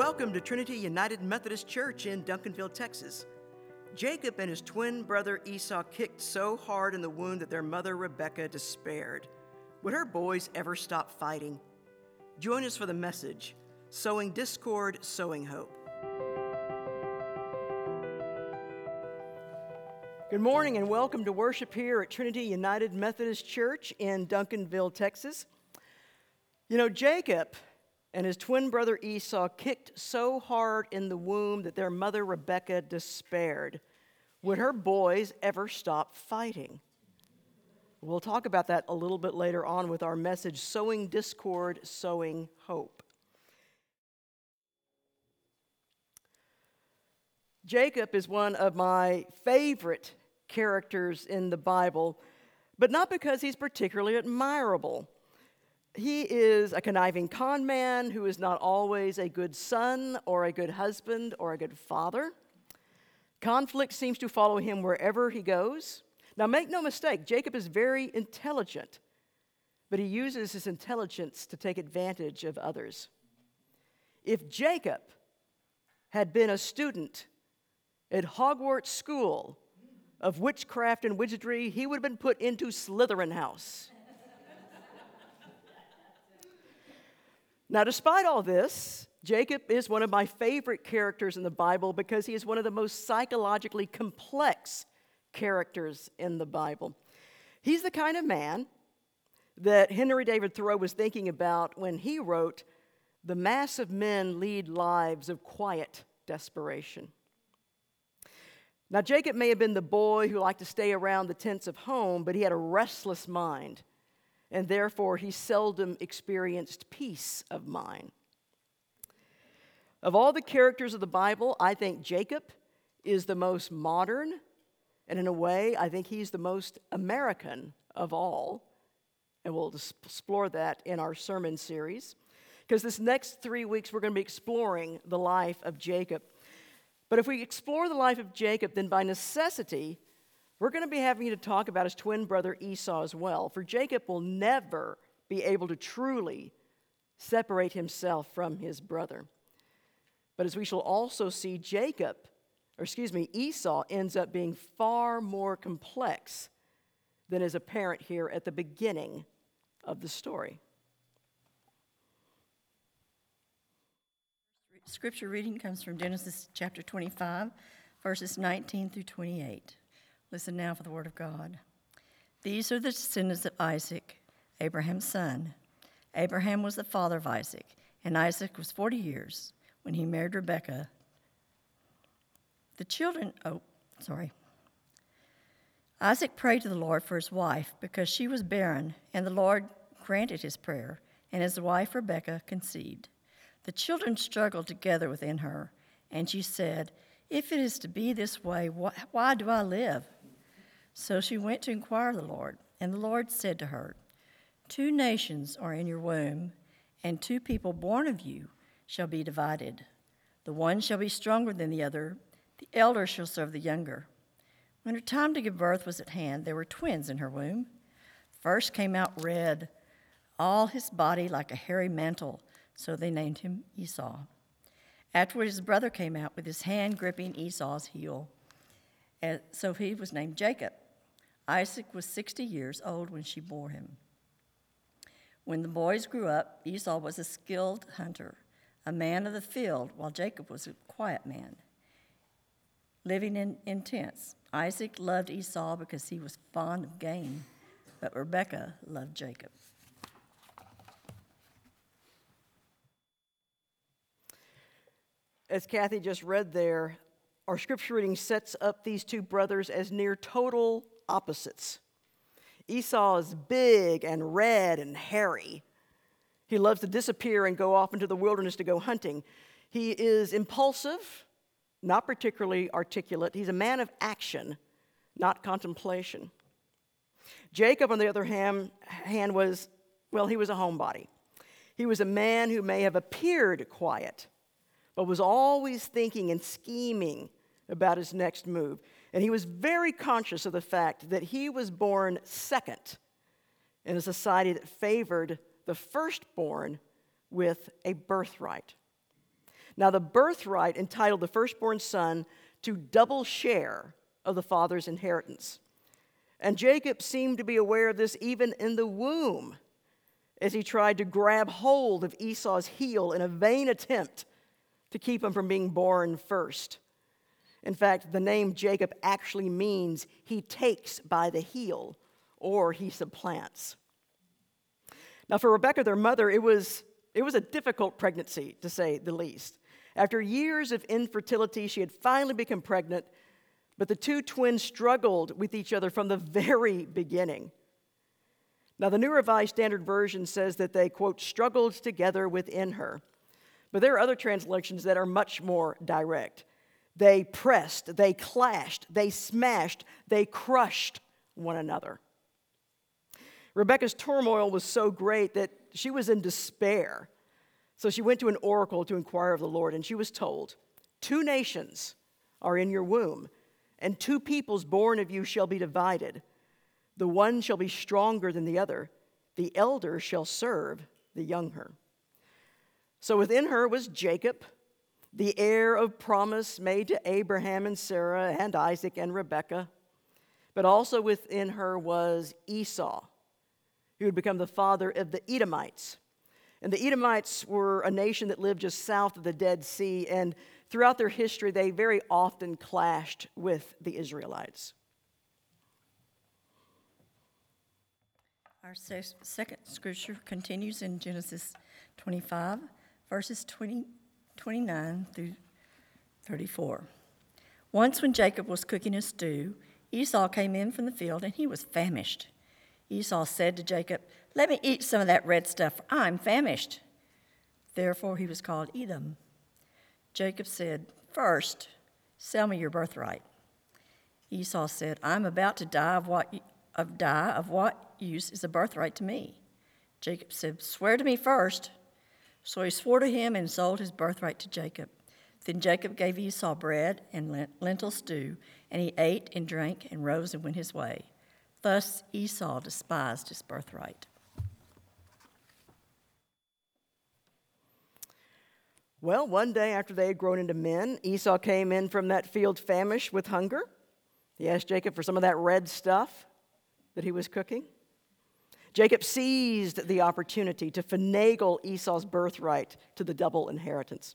Welcome to Trinity United Methodist Church in Duncanville, Texas. Jacob and his twin brother Esau kicked so hard in the wound that their mother Rebekah despaired. Would her boys ever stop fighting? Join us for the message Sowing Discord, Sowing Hope. Good morning and welcome to worship here at Trinity United Methodist Church in Duncanville, Texas. You know, Jacob and his twin brother Esau kicked so hard in the womb that their mother Rebekah despaired. Would her boys ever stop fighting? We'll talk about that a little bit later on with our message Sowing Discord, Sowing Hope. Jacob is one of my favorite characters in the Bible, but not because he's particularly admirable. He is a conniving con man who is not always a good son or a good husband or a good father. Conflict seems to follow him wherever he goes. Now, make no mistake, Jacob is very intelligent, but he uses his intelligence to take advantage of others. If Jacob had been a student at Hogwarts School of witchcraft and wizardry, he would have been put into Slytherin House. Now, despite all this, Jacob is one of my favorite characters in the Bible because he is one of the most psychologically complex characters in the Bible. He's the kind of man that Henry David Thoreau was thinking about when he wrote, The mass of men lead lives of quiet desperation. Now, Jacob may have been the boy who liked to stay around the tents of home, but he had a restless mind and therefore he seldom experienced peace of mind. Of all the characters of the Bible, I think Jacob is the most modern, and in a way, I think he's the most American of all. And we'll explore that in our sermon series. Because this next three weeks, we're going to be exploring the life of Jacob. But if we explore the life of Jacob, then by necessity, we're going to be having you to talk about his twin brother Esau as well, for Jacob will never be able to truly separate himself from his brother. But as we shall also see, Jacob, or excuse me, Esau ends up being far more complex than is apparent here at the beginning of the story. Scripture reading comes from Genesis chapter 25, verses 19 through 28. Listen now for the word of God. These are the descendants of Isaac, Abraham's son. Abraham was the father of Isaac, and Isaac was 40 years when he married Rebekah. The children, oh, sorry. Isaac prayed to the Lord for his wife because she was barren, and the Lord granted his prayer, and his wife Rebekah conceived. The children struggled together within her, and she said, If it is to be this way, why do I live? So she went to inquire of the Lord, and the Lord said to her, Two nations are in your womb, and two people born of you shall be divided. The one shall be stronger than the other, the elder shall serve the younger. When her time to give birth was at hand, there were twins in her womb. First came out red, all his body like a hairy mantle, so they named him Esau. Afterward, his brother came out with his hand gripping Esau's heel. And so he was named Jacob. Isaac was 60 years old when she bore him. When the boys grew up, Esau was a skilled hunter, a man of the field, while Jacob was a quiet man, living in, in tents. Isaac loved Esau because he was fond of game, but Rebekah loved Jacob. As Kathy just read there, our scripture reading sets up these two brothers as near total opposites. Esau is big and red and hairy. He loves to disappear and go off into the wilderness to go hunting. He is impulsive, not particularly articulate. He's a man of action, not contemplation. Jacob, on the other hand, was, well, he was a homebody. He was a man who may have appeared quiet, but was always thinking and scheming about his next move. And he was very conscious of the fact that he was born second in a society that favored the firstborn with a birthright. Now, the birthright entitled the firstborn son to double share of the father's inheritance. And Jacob seemed to be aware of this even in the womb as he tried to grab hold of Esau's heel in a vain attempt to keep him from being born first. In fact, the name Jacob actually means he takes by the heel or he supplants. Now, for Rebekah, their mother, it was, it was a difficult pregnancy, to say the least. After years of infertility, she had finally become pregnant, but the two twins struggled with each other from the very beginning. Now, the New Revised Standard Version says that they, quote, struggled together within her. But there are other translations that are much more direct. They pressed, they clashed, they smashed, they crushed one another. Rebekah's turmoil was so great that she was in despair. So she went to an oracle to inquire of the Lord, and she was told, Two nations are in your womb, and two peoples born of you shall be divided. The one shall be stronger than the other, the elder shall serve the younger. So within her was Jacob, the heir of promise made to Abraham and Sarah and Isaac and Rebekah. But also within her was Esau, who would become the father of the Edomites. And the Edomites were a nation that lived just south of the Dead Sea, and throughout their history, they very often clashed with the Israelites. Our second scripture continues in Genesis 25, verses 20, 29 through 34. Once, when Jacob was cooking a stew, Esau came in from the field and he was famished. Esau said to Jacob, Let me eat some of that red stuff, I'm famished. Therefore, he was called Edom. Jacob said, First, sell me your birthright. Esau said, I'm about to die of what of die of what use is a birthright to me. Jacob said, Swear to me first. So he swore to him and sold his birthright to Jacob. Then Jacob gave Esau bread and lentil stew, and he ate and drank and rose and went his way. Thus Esau despised his birthright. Well, one day after they had grown into men, Esau came in from that field famished with hunger. He asked Jacob for some of that red stuff that he was cooking. Jacob seized the opportunity to finagle Esau's birthright to the double inheritance.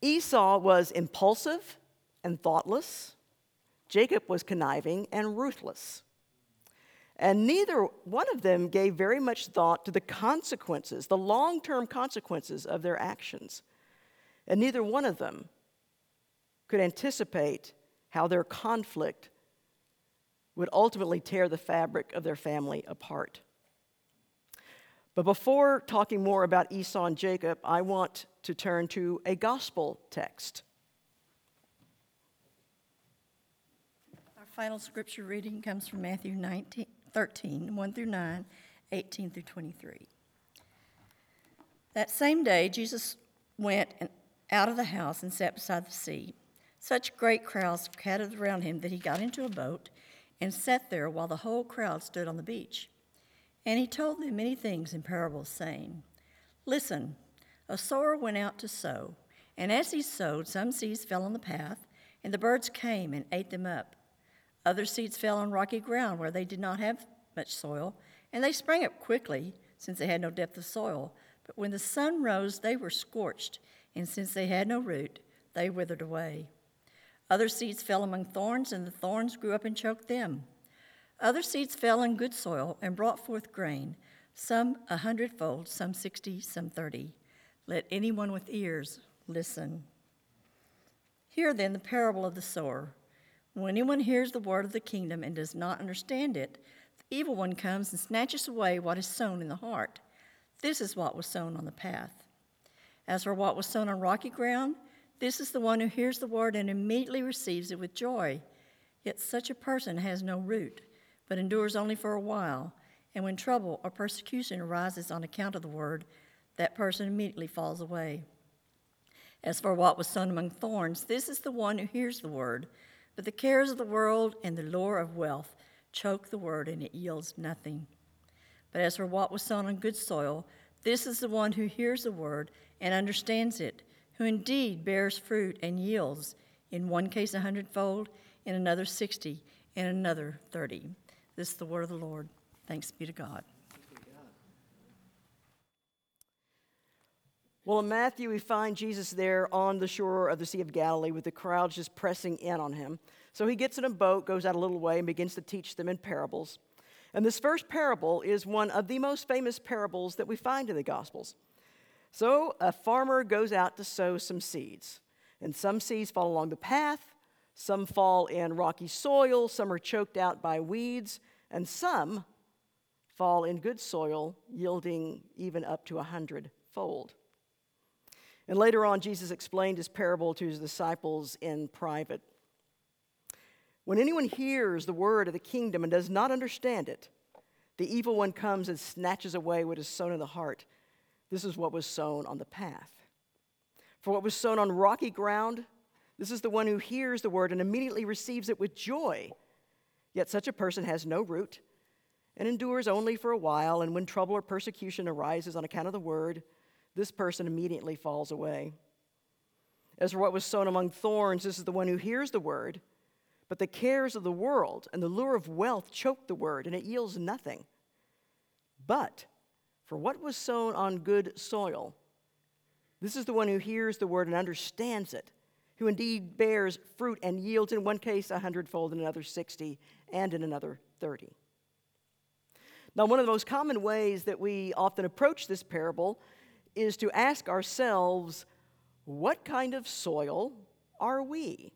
Esau was impulsive and thoughtless. Jacob was conniving and ruthless. And neither one of them gave very much thought to the consequences, the long term consequences of their actions. And neither one of them could anticipate how their conflict would ultimately tear the fabric of their family apart. But before talking more about Esau and Jacob, I want to turn to a gospel text. Our final scripture reading comes from Matthew 19, 13, 1 through 9, 18 through 23. That same day, Jesus went out of the house and sat beside the sea. Such great crowds gathered around him that he got into a boat and sat there while the whole crowd stood on the beach. And he told them many things in parables, saying, Listen, a sower went out to sow, and as he sowed, some seeds fell on the path, and the birds came and ate them up. Other seeds fell on rocky ground where they did not have much soil, and they sprang up quickly, since they had no depth of soil. But when the sun rose, they were scorched, and since they had no root, they withered away. Other seeds fell among thorns, and the thorns grew up and choked them. Other seeds fell in good soil and brought forth grain, some a hundredfold, some sixty, some thirty. Let anyone with ears listen. Hear then the parable of the sower. When anyone hears the word of the kingdom and does not understand it, the evil one comes and snatches away what is sown in the heart. This is what was sown on the path. As for what was sown on rocky ground, this is the one who hears the word and immediately receives it with joy. Yet such a person has no root, but endures only for a while. And when trouble or persecution arises on account of the word, that person immediately falls away. As for what was sown among thorns, this is the one who hears the word, but the cares of the world and the lure of wealth choke the word, and it yields nothing. But as for what was sown on good soil, this is the one who hears the word and understands it who indeed bears fruit and yields, in one case a hundredfold, in another sixty, in another thirty. This is the word of the Lord. Thanks be to God. Well, in Matthew, we find Jesus there on the shore of the Sea of Galilee with the crowds just pressing in on him. So he gets in a boat, goes out a little way, and begins to teach them in parables. And this first parable is one of the most famous parables that we find in the Gospels. So a farmer goes out to sow some seeds, and some seeds fall along the path, some fall in rocky soil, some are choked out by weeds, and some fall in good soil, yielding even up to a hundredfold. And later on, Jesus explained his parable to his disciples in private. When anyone hears the word of the kingdom and does not understand it, the evil one comes and snatches away what is sown in the heart. This is what was sown on the path. For what was sown on rocky ground, this is the one who hears the word and immediately receives it with joy. Yet such a person has no root and endures only for a while, and when trouble or persecution arises on account of the word, this person immediately falls away. As for what was sown among thorns, this is the one who hears the word, but the cares of the world and the lure of wealth choke the word, and it yields nothing. But for what was sown on good soil, this is the one who hears the word and understands it, who indeed bears fruit and yields in one case a hundredfold, in another sixty, and in another thirty. Now, one of the most common ways that we often approach this parable is to ask ourselves what kind of soil are we?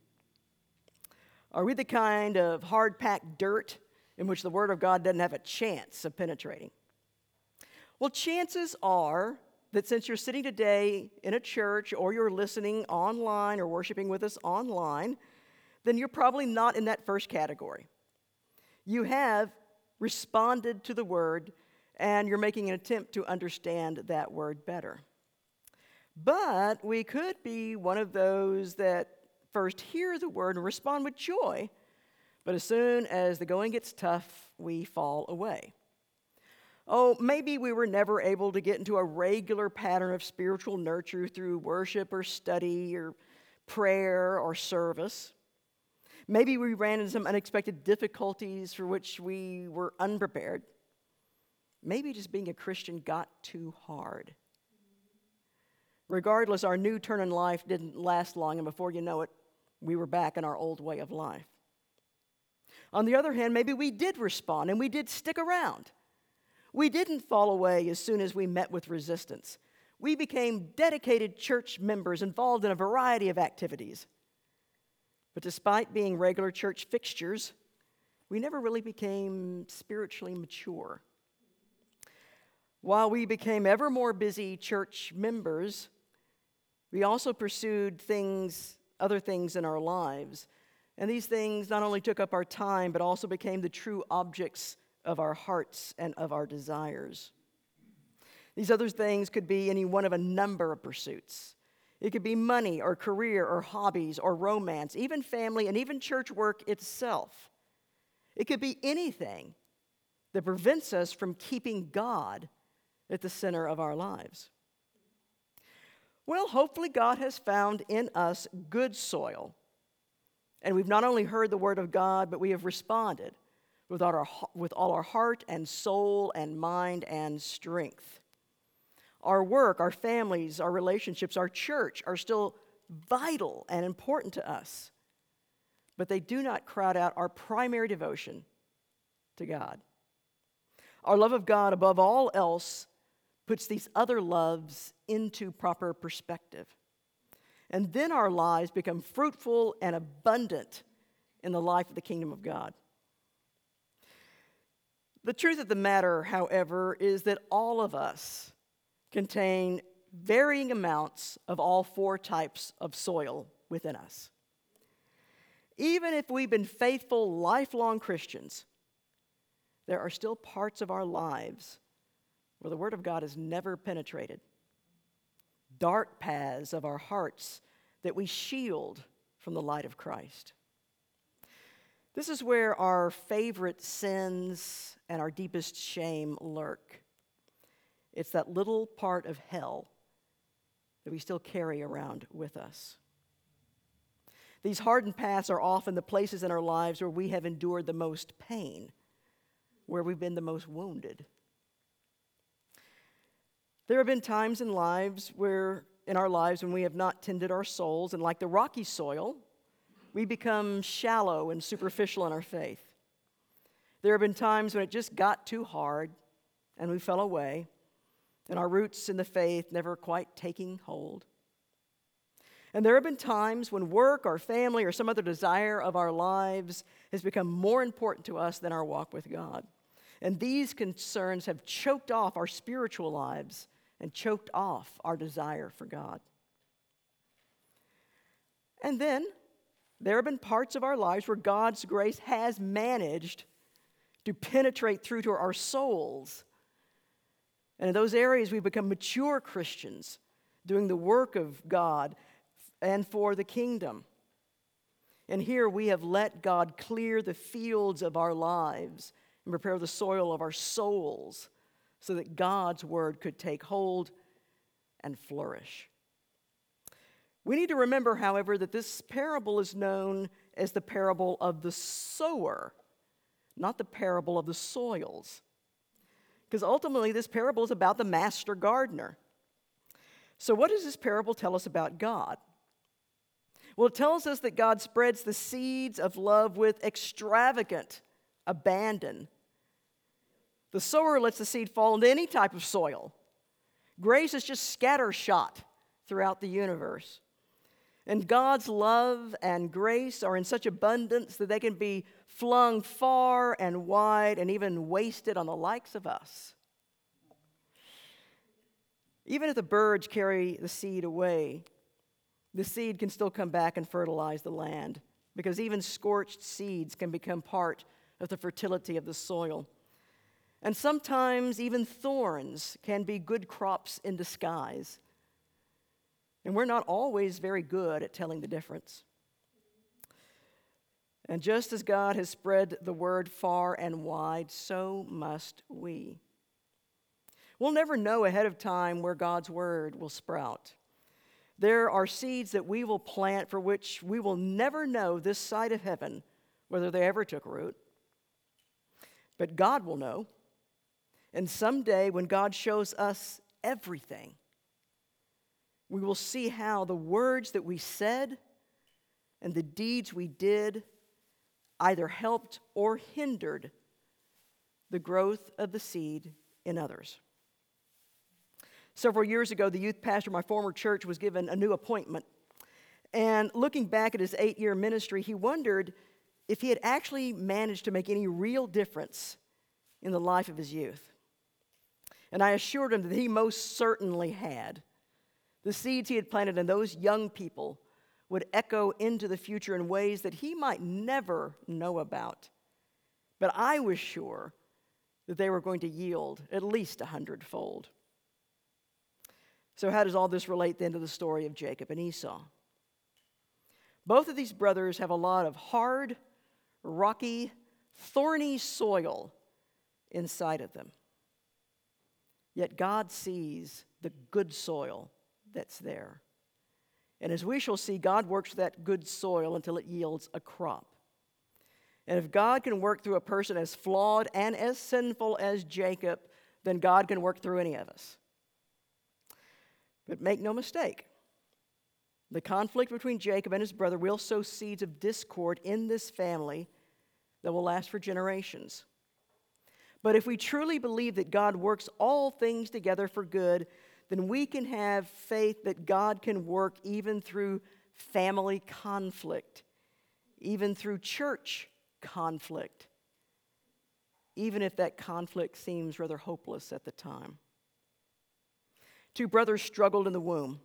Are we the kind of hard packed dirt in which the Word of God doesn't have a chance of penetrating? Well, chances are that since you're sitting today in a church or you're listening online or worshiping with us online, then you're probably not in that first category. You have responded to the Word and you're making an attempt to understand that word better. But we could be one of those that first hear the word and respond with joy, but as soon as the going gets tough, we fall away. Oh, maybe we were never able to get into a regular pattern of spiritual nurture through worship or study or prayer or service. Maybe we ran into some unexpected difficulties for which we were unprepared. Maybe just being a Christian got too hard. Regardless, our new turn in life didn't last long, and before you know it, we were back in our old way of life. On the other hand, maybe we did respond and we did stick around. We didn't fall away as soon as we met with resistance. We became dedicated church members involved in a variety of activities. But despite being regular church fixtures, we never really became spiritually mature. While we became ever more busy church members, we also pursued things, other things in our lives. And these things not only took up our time, but also became the true objects of our hearts and of our desires. These other things could be any one of a number of pursuits. It could be money or career or hobbies or romance, even family and even church work itself. It could be anything that prevents us from keeping God at the center of our lives? Well, hopefully, God has found in us good soil. And we've not only heard the word of God, but we have responded with all our, with all our heart and soul and mind and strength. Our work, our families, our relationships, our church are still vital and important to us, but they do not crowd out our primary devotion to God. Our love of God above all else puts these other loves into proper perspective. And then our lives become fruitful and abundant in the life of the kingdom of God. The truth of the matter, however, is that all of us contain varying amounts of all four types of soil within us. Even if we've been faithful, lifelong Christians, there are still parts of our lives where the Word of God has never penetrated. Dark paths of our hearts that we shield from the light of Christ. This is where our favorite sins and our deepest shame lurk. It's that little part of hell that we still carry around with us. These hardened paths are often the places in our lives where we have endured the most pain, where we've been the most wounded. There have been times in lives where in our lives when we have not tended our souls and like the rocky soil, we become shallow and superficial in our faith. There have been times when it just got too hard and we fell away, and our roots in the faith never quite taking hold. And there have been times when work or family or some other desire of our lives has become more important to us than our walk with God. And these concerns have choked off our spiritual lives and choked off our desire for God. And then there have been parts of our lives where God's grace has managed to penetrate through to our souls. And in those areas, we've become mature Christians doing the work of God and for the kingdom. And here we have let God clear the fields of our lives and prepare the soil of our souls so that God's word could take hold and flourish. We need to remember, however, that this parable is known as the parable of the sower, not the parable of the soils. Because ultimately, this parable is about the master gardener. So, what does this parable tell us about God? Well, it tells us that God spreads the seeds of love with extravagant abandon. The sower lets the seed fall into any type of soil. Grace is just scattershot throughout the universe. And God's love and grace are in such abundance that they can be flung far and wide and even wasted on the likes of us. Even if the birds carry the seed away, the seed can still come back and fertilize the land because even scorched seeds can become part of the fertility of the soil. And sometimes even thorns can be good crops in disguise. And we're not always very good at telling the difference. And just as God has spread the word far and wide, so must we. We'll never know ahead of time where God's word will sprout. There are seeds that we will plant for which we will never know this side of heaven whether they ever took root. But God will know. And someday, when God shows us everything, we will see how the words that we said and the deeds we did either helped or hindered the growth of the seed in others. Several years ago, the youth pastor of my former church was given a new appointment. And looking back at his eight year ministry, he wondered if he had actually managed to make any real difference in the life of his youth. And I assured him that he most certainly had. The seeds he had planted in those young people would echo into the future in ways that he might never know about. But I was sure that they were going to yield at least a hundredfold. So, how does all this relate then to the story of Jacob and Esau? Both of these brothers have a lot of hard, rocky, thorny soil inside of them. Yet God sees the good soil that's there. And as we shall see, God works that good soil until it yields a crop. And if God can work through a person as flawed and as sinful as Jacob, then God can work through any of us. But make no mistake, the conflict between Jacob and his brother will sow seeds of discord in this family that will last for generations. But if we truly believe that God works all things together for good, then we can have faith that God can work even through family conflict, even through church conflict, even if that conflict seems rather hopeless at the time. Two brothers struggled in the womb.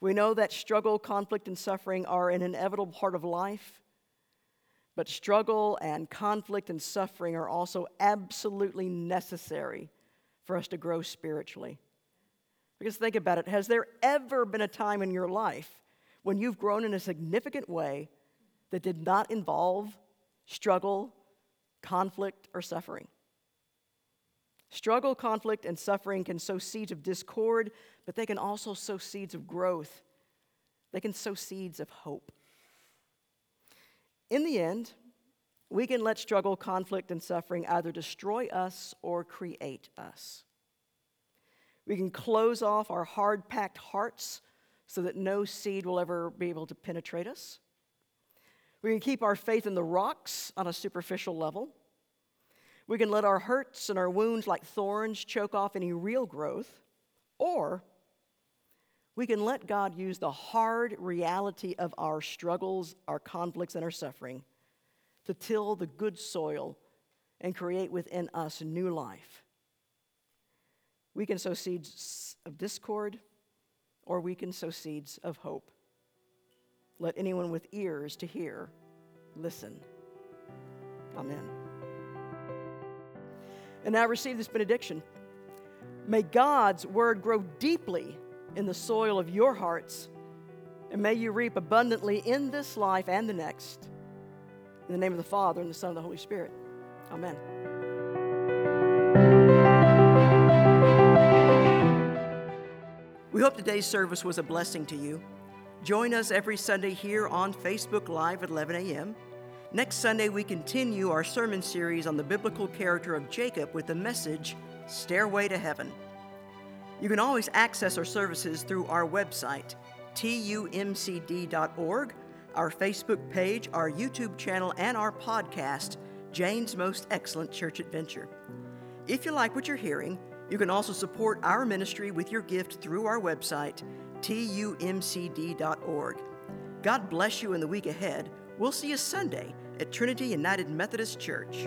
We know that struggle, conflict, and suffering are an inevitable part of life, but struggle and conflict and suffering are also absolutely necessary for us to grow spiritually. Because think about it has there ever been a time in your life when you've grown in a significant way that did not involve struggle, conflict, or suffering? Struggle, conflict, and suffering can sow seeds of discord, but they can also sow seeds of growth. They can sow seeds of hope. In the end, we can let struggle, conflict, and suffering either destroy us or create us. We can close off our hard packed hearts so that no seed will ever be able to penetrate us. We can keep our faith in the rocks on a superficial level. We can let our hurts and our wounds, like thorns, choke off any real growth, or we can let God use the hard reality of our struggles, our conflicts, and our suffering to till the good soil and create within us new life. We can sow seeds of discord, or we can sow seeds of hope. Let anyone with ears to hear listen. Amen. And now receive this benediction. May God's word grow deeply in the soil of your hearts, and may you reap abundantly in this life and the next. In the name of the Father, and the Son, and the Holy Spirit. Amen. We hope today's service was a blessing to you. Join us every Sunday here on Facebook Live at 11 a.m. Next Sunday, we continue our sermon series on the biblical character of Jacob with the message Stairway to Heaven. You can always access our services through our website, tumcd.org, our Facebook page, our YouTube channel, and our podcast, Jane's Most Excellent Church Adventure. If you like what you're hearing, you can also support our ministry with your gift through our website, tumcd.org. God bless you in the week ahead. We'll see you Sunday at Trinity United Methodist Church.